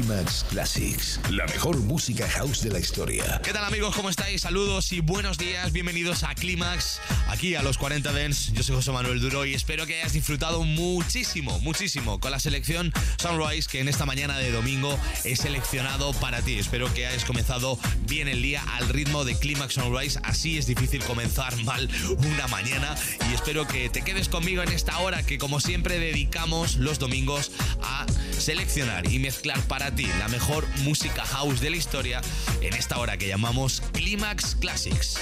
Climax Classics, la mejor música house de la historia. ¿Qué tal amigos? ¿Cómo estáis? Saludos y buenos días. Bienvenidos a Climax, aquí a los 40 Dents. Yo soy José Manuel Duro y espero que hayas disfrutado muchísimo, muchísimo con la selección Sunrise que en esta mañana de domingo he seleccionado para ti. Espero que hayas comenzado bien el día al ritmo de Climax Sunrise. Así es difícil comenzar mal una mañana y espero que te quedes conmigo en esta hora que como siempre dedicamos los domingos a seleccionar y mezclar para la mejor música house de la historia en esta hora que llamamos Climax Classics.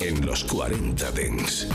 En los 40 Dents.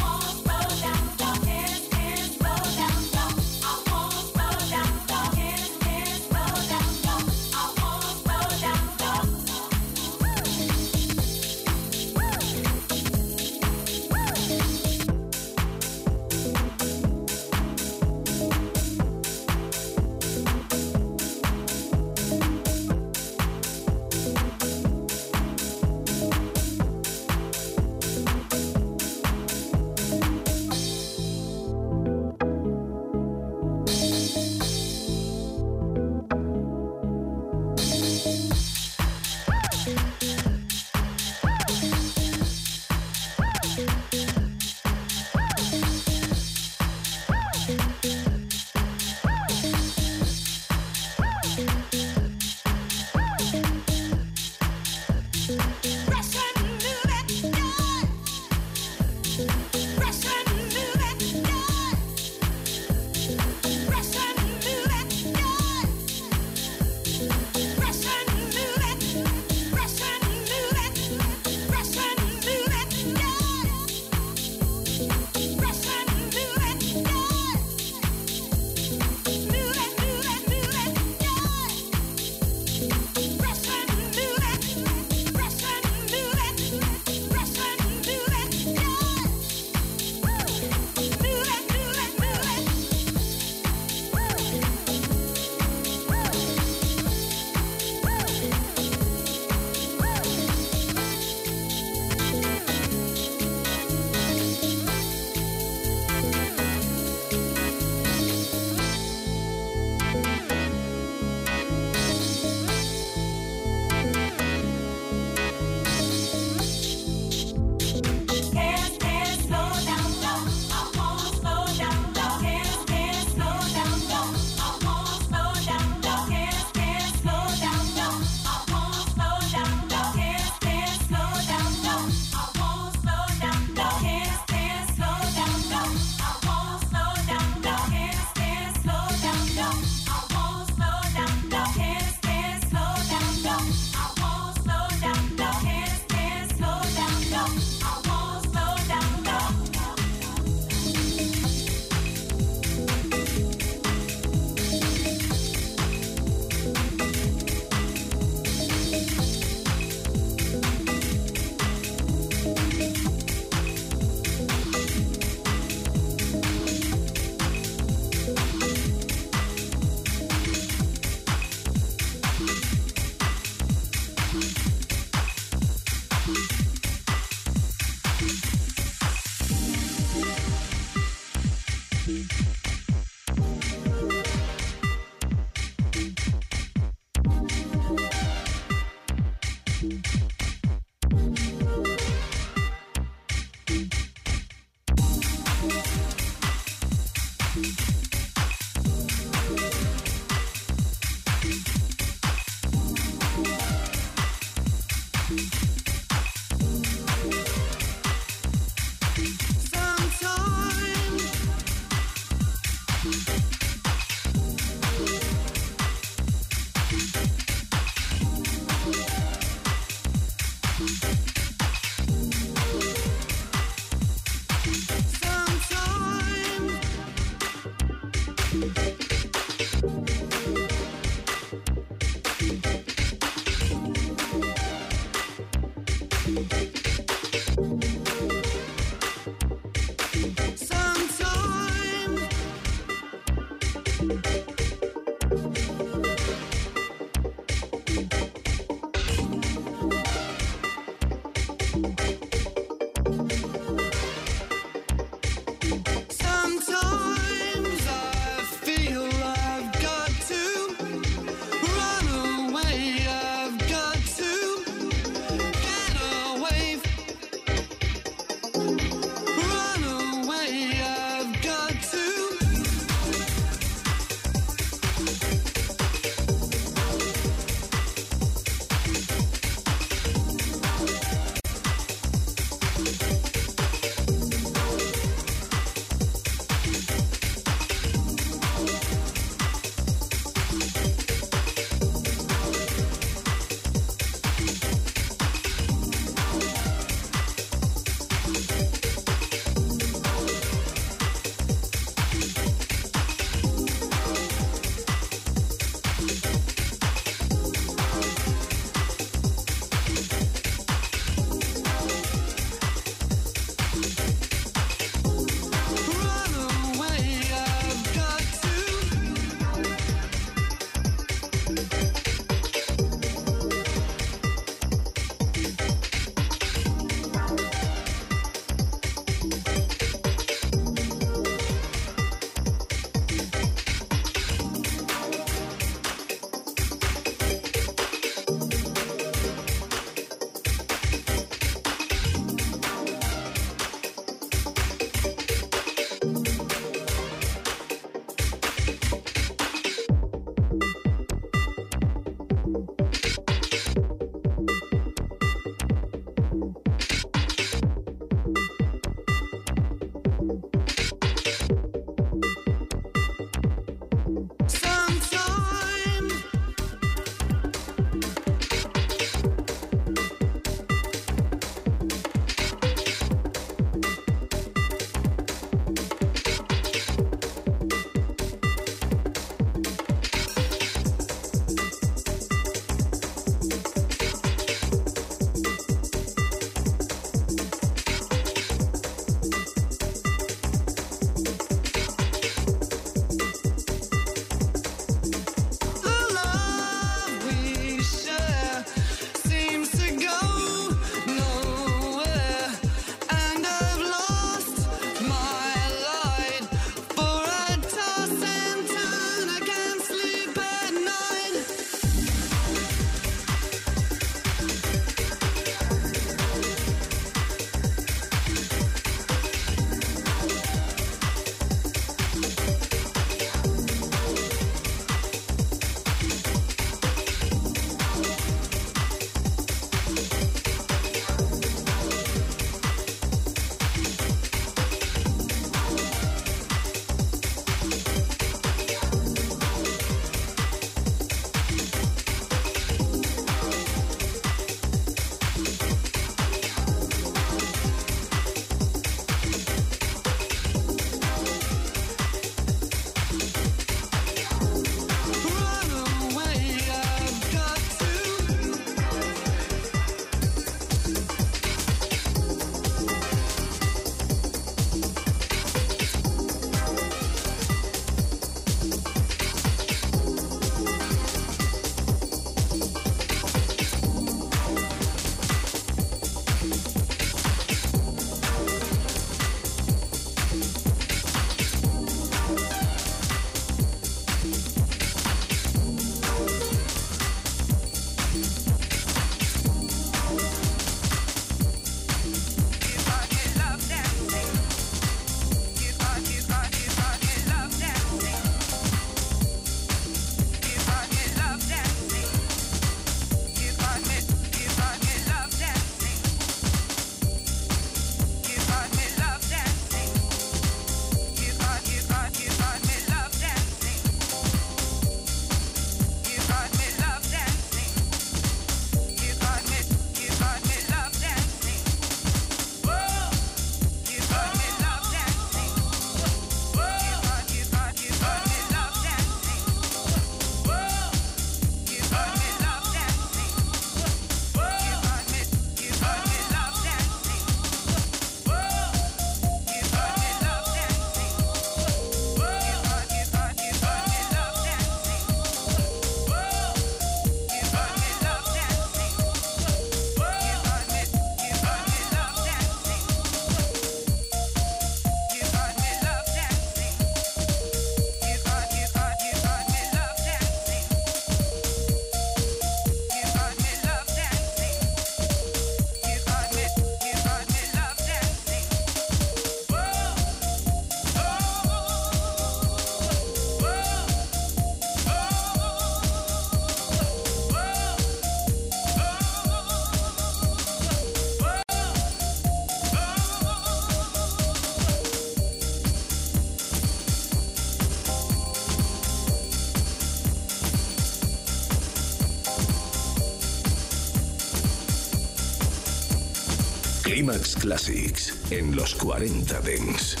Climax Classics en los 40 Dents.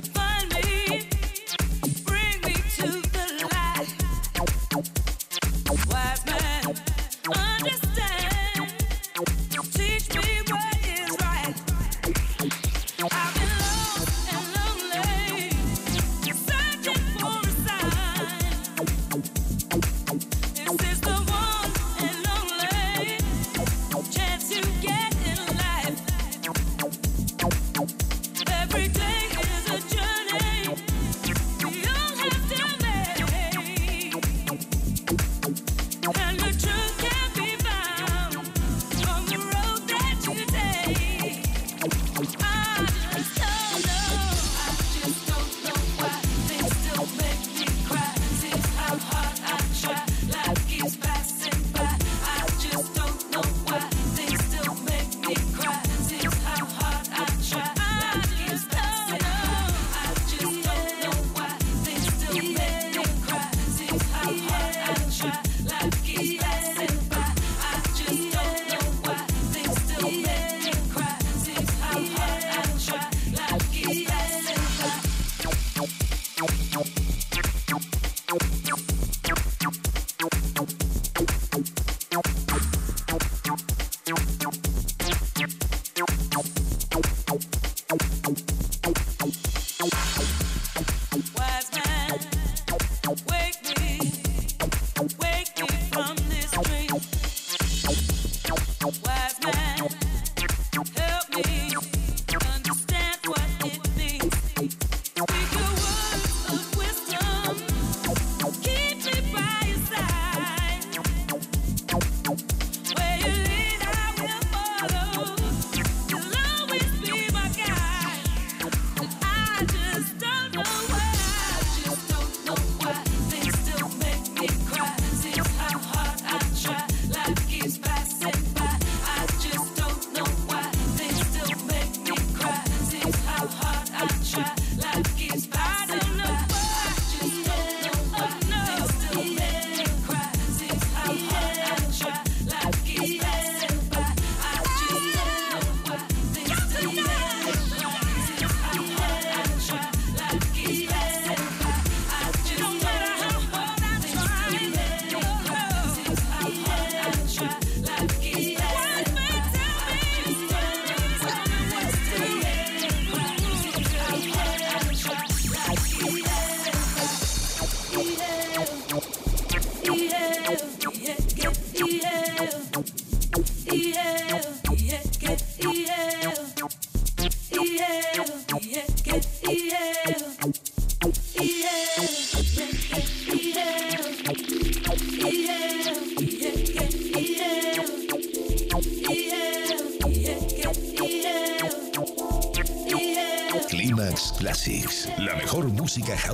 Bye.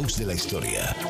De la historia.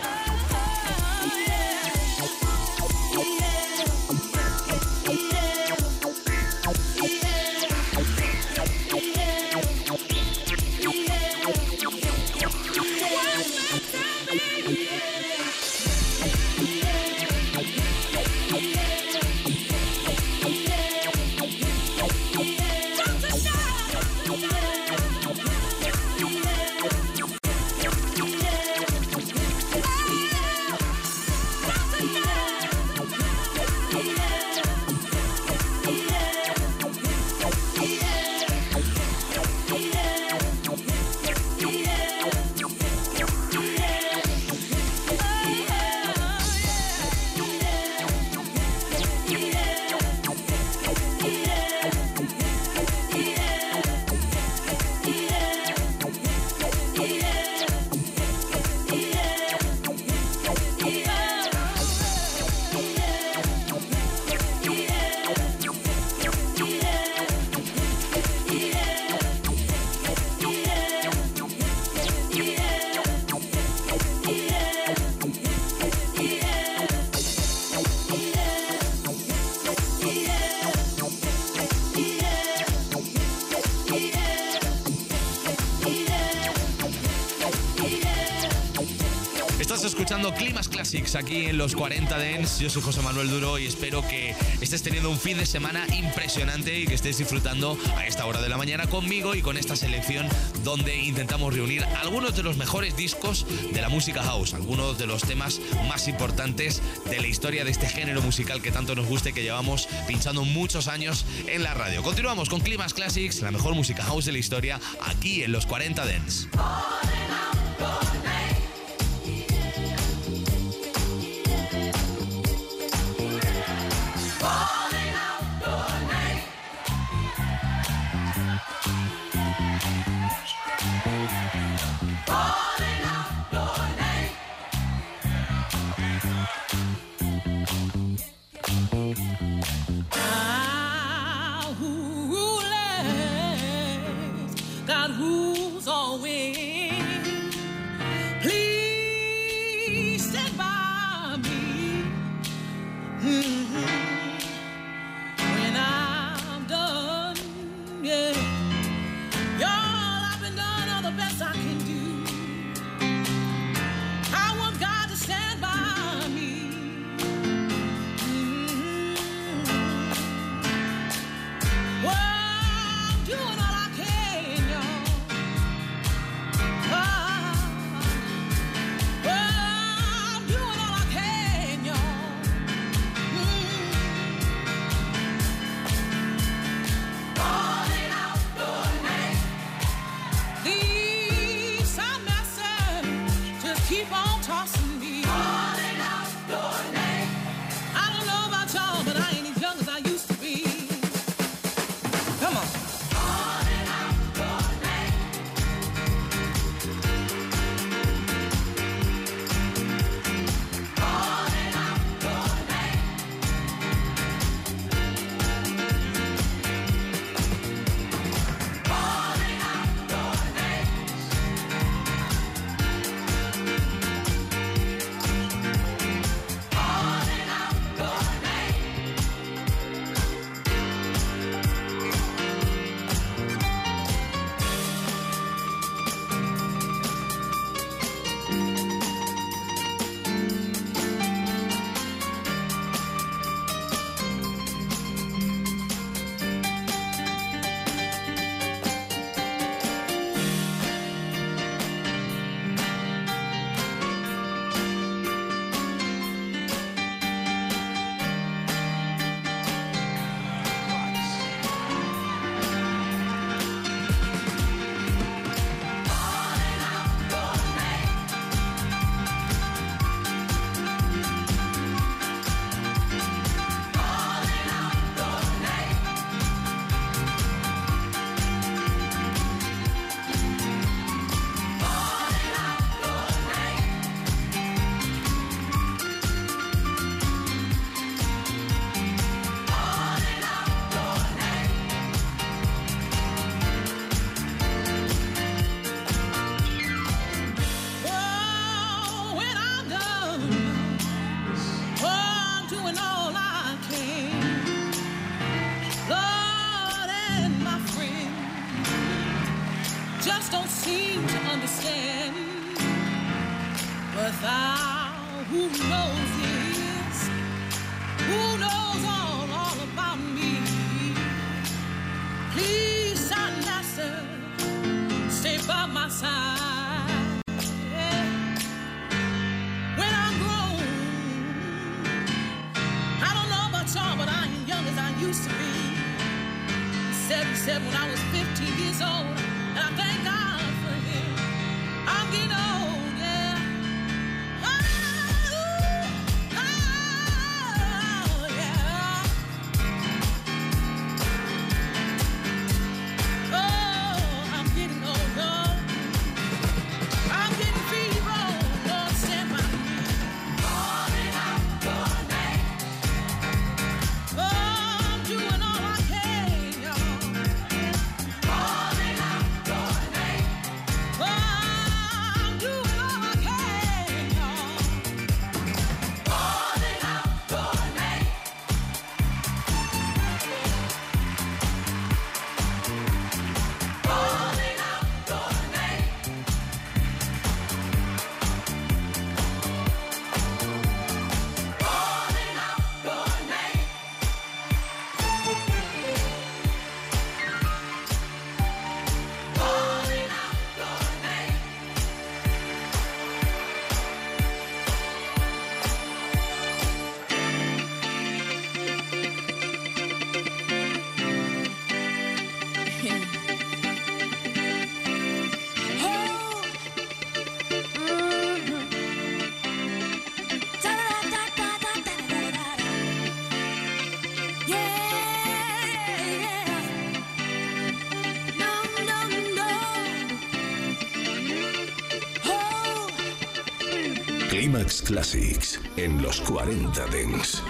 Aquí en los 40 Dents. Yo soy José Manuel Duro y espero que estés teniendo un fin de semana impresionante y que estés disfrutando a esta hora de la mañana conmigo y con esta selección donde intentamos reunir algunos de los mejores discos de la música house, algunos de los temas más importantes de la historia de este género musical que tanto nos gusta y que llevamos pinchando muchos años en la radio. Continuamos con Climas Classics, la mejor música house de la historia, aquí en los 40 Dents. Classics en los 40 Dents.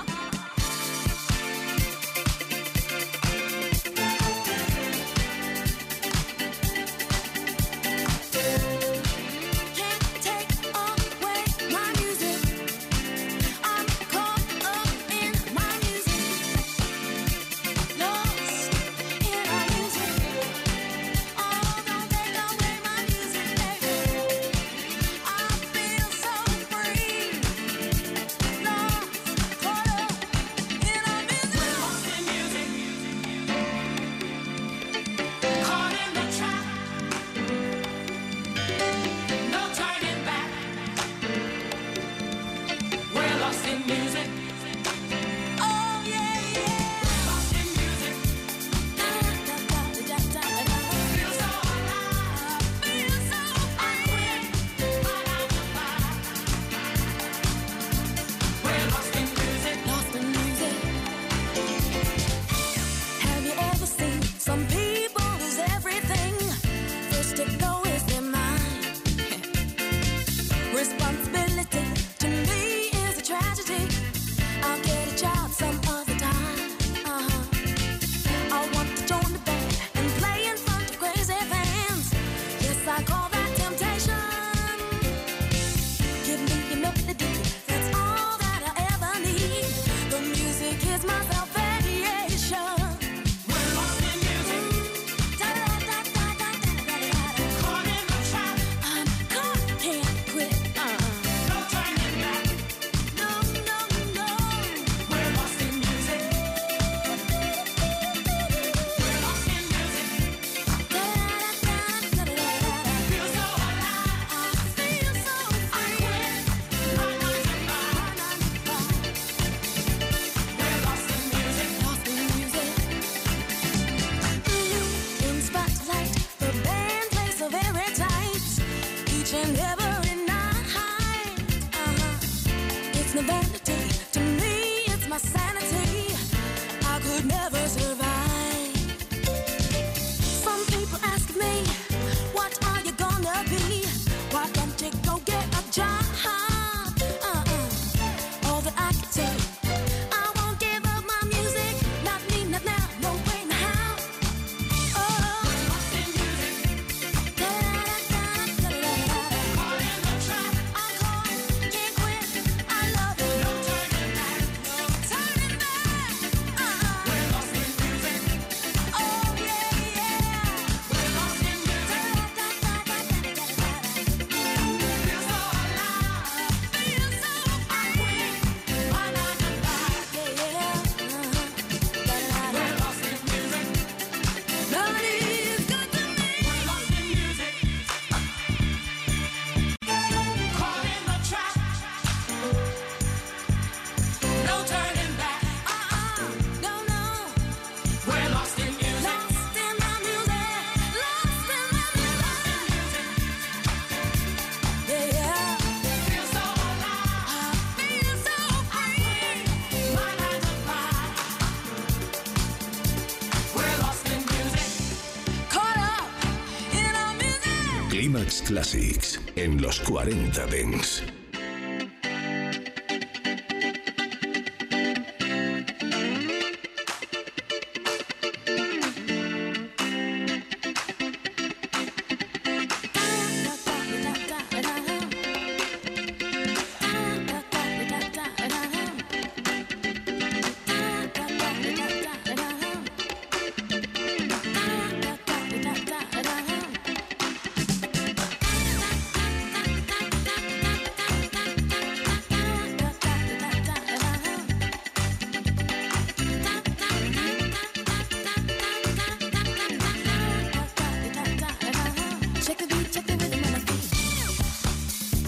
Classics en los 40 Dents.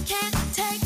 can't take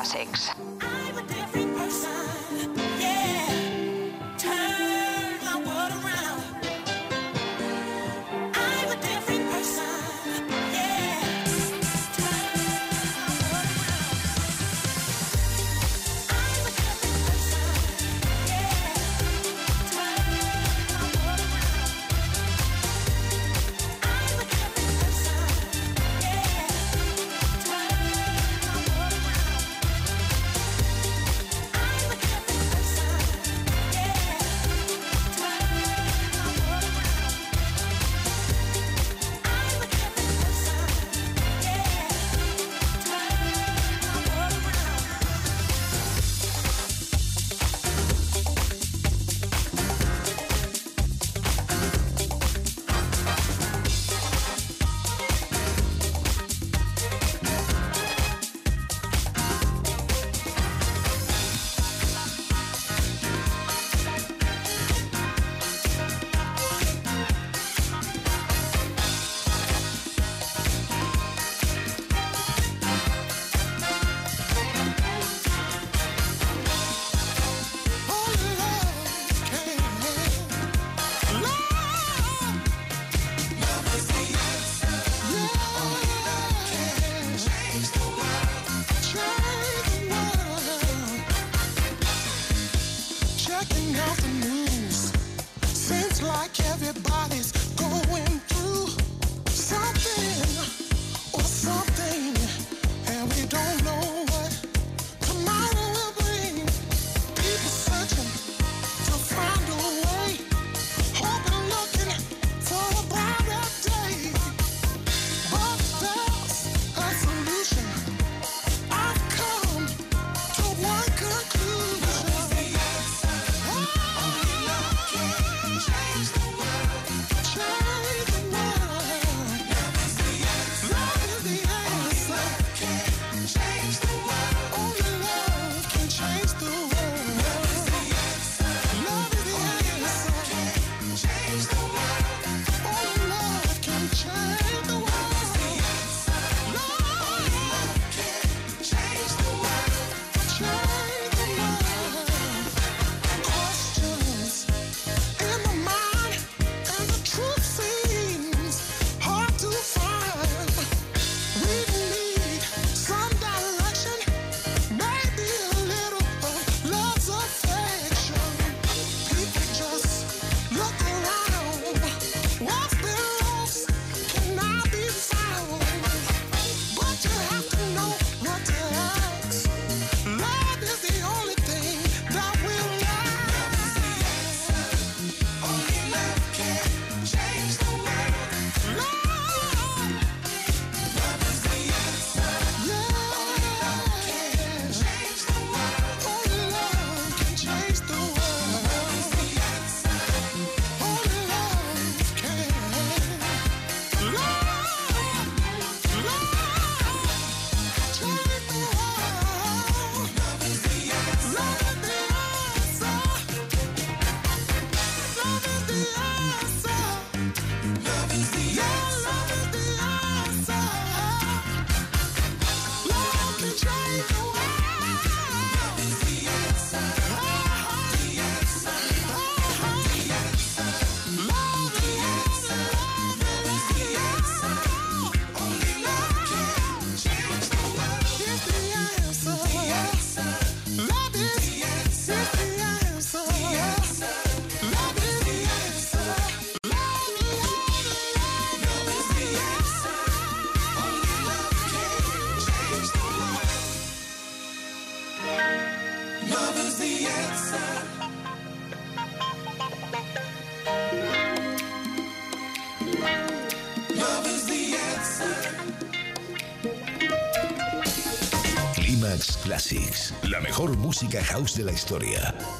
Classics. Música house de la historia.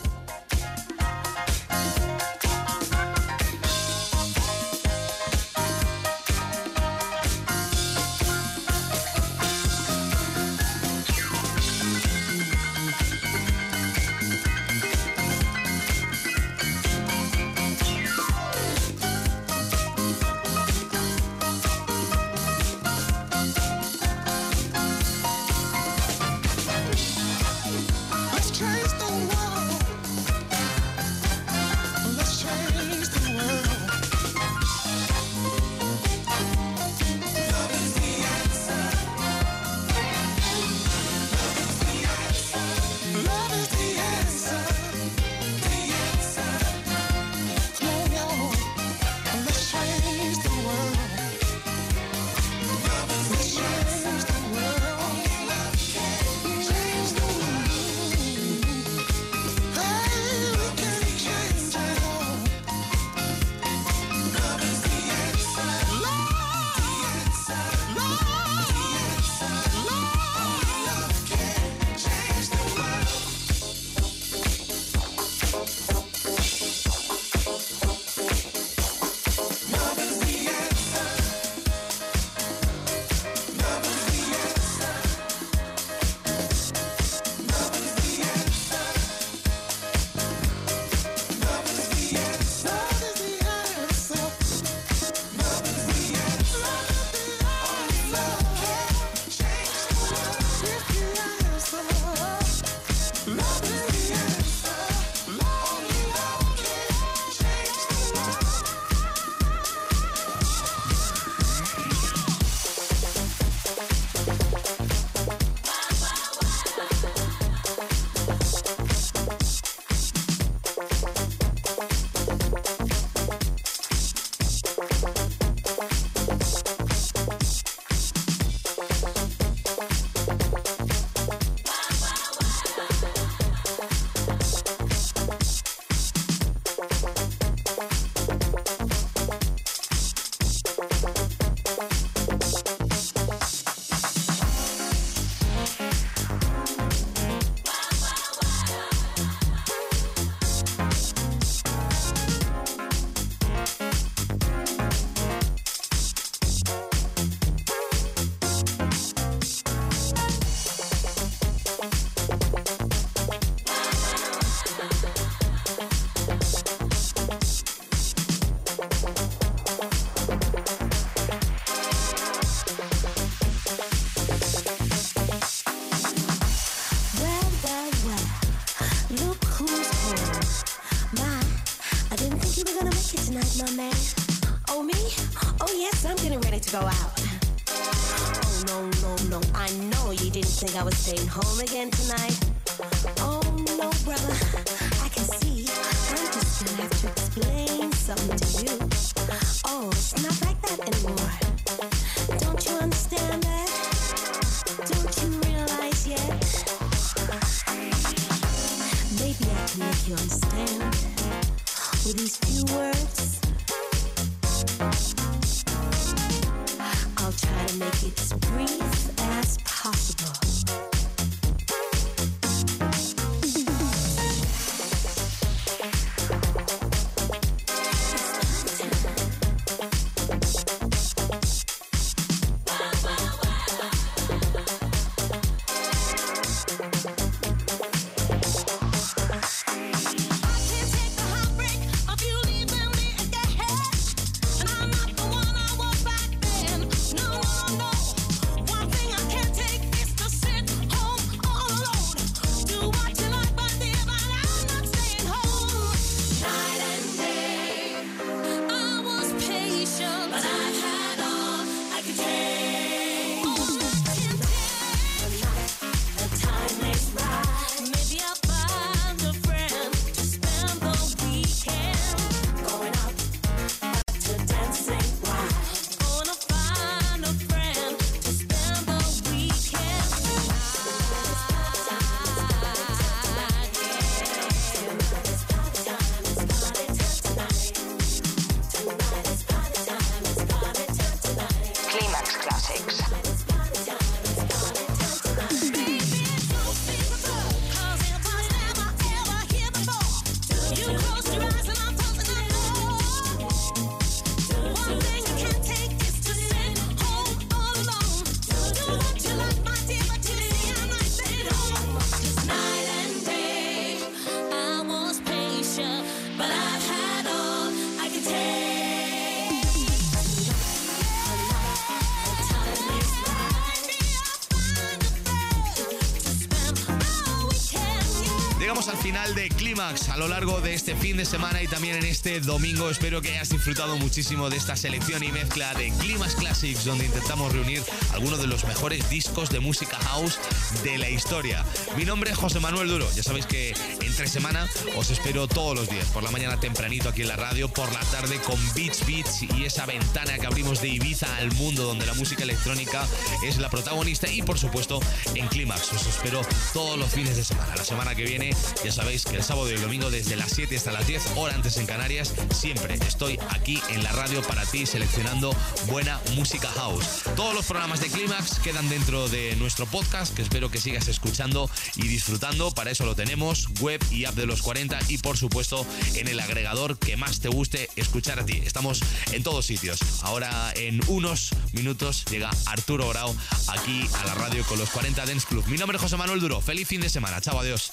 Lo largo de este fin de semana y también en este domingo. Espero que hayas disfrutado muchísimo de esta selección y mezcla de Clímax Classics, donde intentamos reunir algunos de los mejores discos de música house de la historia. Mi nombre es José Manuel Duro. Ya sabéis que entre semana os espero todos los días, por la mañana tempranito aquí en la radio, por la tarde con Beats Beats y esa ventana que abrimos de Ibiza al mundo donde la música electrónica es la protagonista y por supuesto en Clímax. Os espero todos los fines de semana. La semana que viene ya sabéis que el sábado y el domingo desde las 7 hasta las 10, hora antes en Canarias, siempre estoy aquí en la radio para ti seleccionando buena música house. Todos los programas de Clímax quedan dentro de nuestro podcast que espero que sigas escuchando y disfrutando. Para eso lo tenemos, web y app de los 40 y por supuesto en el agregador que más te guste escuchar a ti. Estamos en todos sitios. Ahora en unos minutos llega Arturo Grau aquí a la radio con los 40 Dance Club. Mi nombre es José Manuel Duro. Feliz fin de semana. Chao, adiós.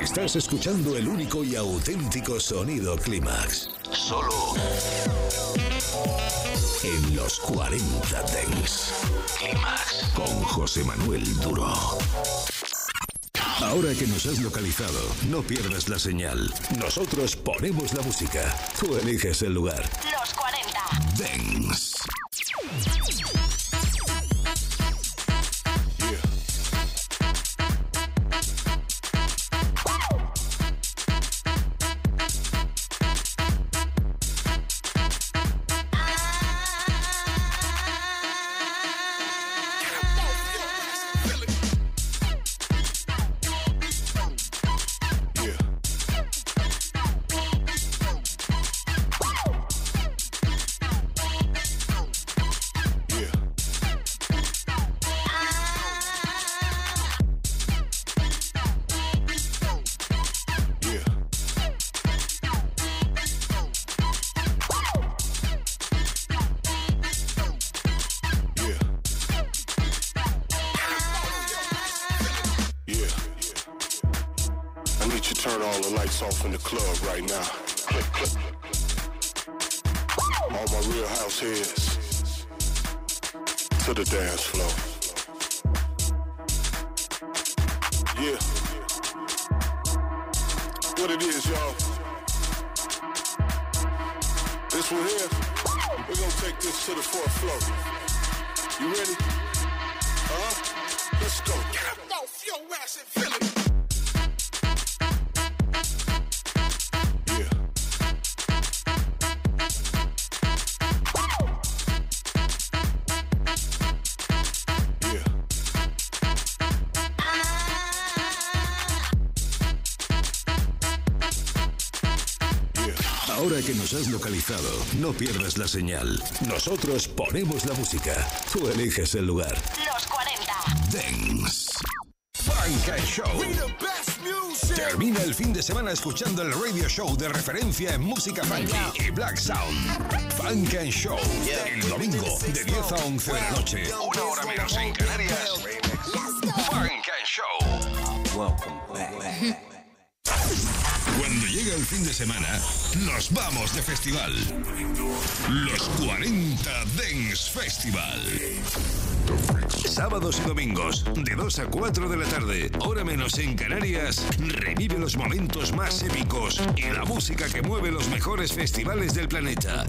Estás escuchando el único y auténtico sonido Clímax. Solo en los 40 Dents. Clímax con José Manuel Duro. Ahora que nos has localizado, no pierdas la señal. Nosotros ponemos la música. Tú eliges el lugar. Los 40. Dance. Need you to turn all the lights off in the club right now. All my real house heads to the dance floor. Yeah. What it is, y'all. This we're here, we're gonna take this to the fourth floor. You ready? Uh-huh. Let's go. Get up off your ass and feel it. Nos has localizado, no pierdas la señal. Nosotros ponemos la música. Tú eliges el lugar. Los 40. Dance. Funk and Show. Termina el fin de semana escuchando el radio show de referencia en música funky y black sound. Funk and Show. El domingo de 10 a 11 de la noche. Una hora menos en Canarias. Funk and Show. Welcome back. Llega el fin de semana, nos vamos de festival. Los 40 Dance Festival. Sábados y domingos, de 2 a 4 de la tarde, hora menos en Canarias, revive los momentos más épicos y la música que mueve los mejores festivales del planeta.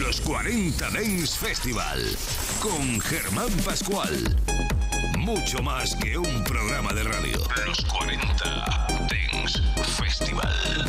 Los 40 Dance Festival, con Germán Pascual. Mucho más que un programa de radio. Los 40 Dance Festival.